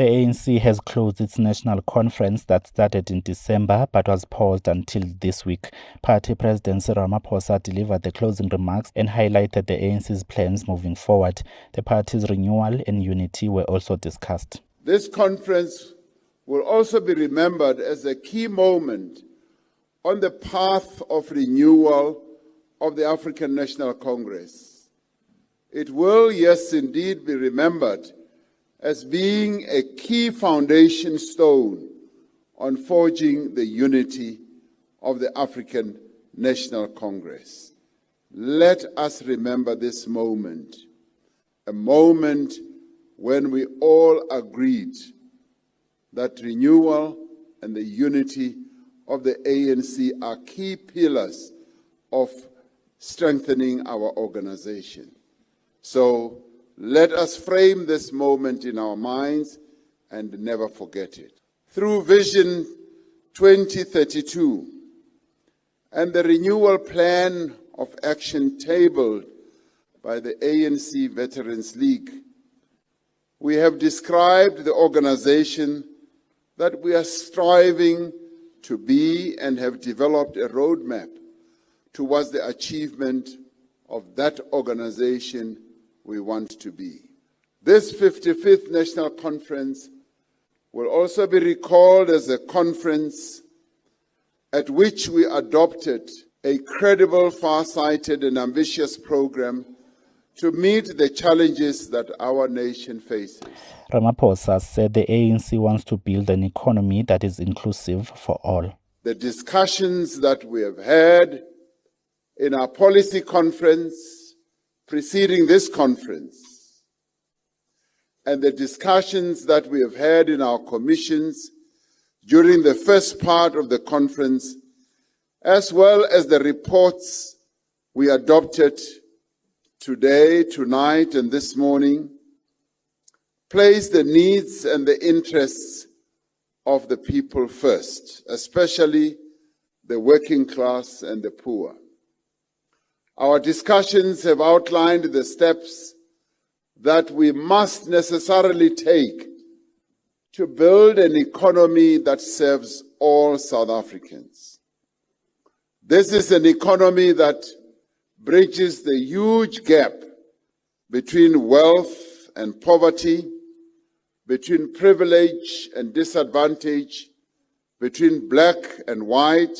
The ANC has closed its national conference that started in December but was paused until this week. Party President Cyril Ramaphosa delivered the closing remarks and highlighted the ANC's plans moving forward. The party's renewal and unity were also discussed. This conference will also be remembered as a key moment on the path of renewal of the African National Congress. It will, yes, indeed, be remembered as being a key foundation stone on forging the unity of the African National Congress. Let us remember this moment, a moment when we all agreed that renewal and the unity of the ANC are key pillars of strengthening our organization. So let us frame this moment in our minds and never forget it. Through Vision 2032 and the renewal plan of action tabled by the ANC Veterans League, we have described the organization that we are striving to be and have developed a roadmap towards the achievement of that organization we want to be. This 55th National Conference will also be recalled as a conference at which we adopted a credible, far-sighted and ambitious program to meet the challenges that our nation faces. Ramaphosa said the ANC wants to build an economy that is inclusive for all. The discussions that we have had in our policy conference preceding this conference and the discussions that we have had in our commissions during the first part of the conference, as well as the reports we adopted today, tonight, and this morning, place the needs and the interests of the people first, especially the working class and the poor. Our discussions have outlined the steps that we must necessarily take to build an economy that serves all South Africans. This is an economy that bridges the huge gap between wealth and poverty, between privilege and disadvantage, between black and white,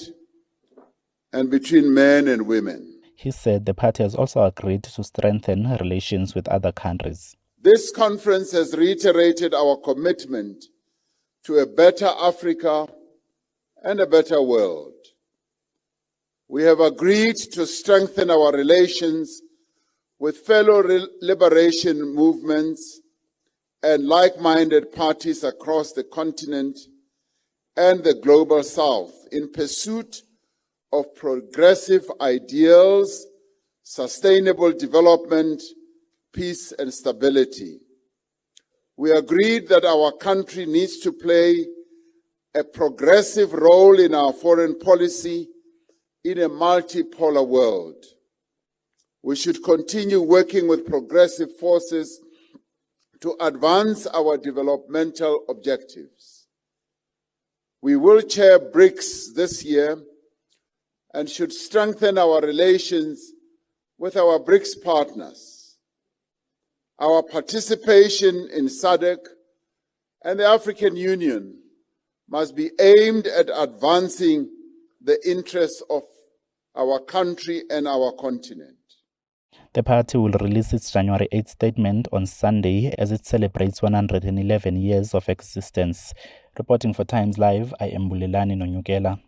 and between men and women. He said the party has also agreed to strengthen relations with other countries. This conference has reiterated our commitment to a better Africa and a better world. We have agreed to strengthen our relations with fellow liberation movements and like-minded parties across the continent and the global south in pursuit of progressive ideals, sustainable development, peace and stability. We agreed that our country needs to play a progressive role in our foreign policy in a multipolar world. We should continue working with progressive forces to advance our developmental objectives. We will chair BRICS this year and should strengthen our relations with our BRICS partners. Our participation in SADC and the African Union must be aimed at advancing the interests of our country and our continent. The party will release its January 8 statement on Sunday as it celebrates 111 years of existence. Reporting for Times Live, I am Bulelani Nonyukela.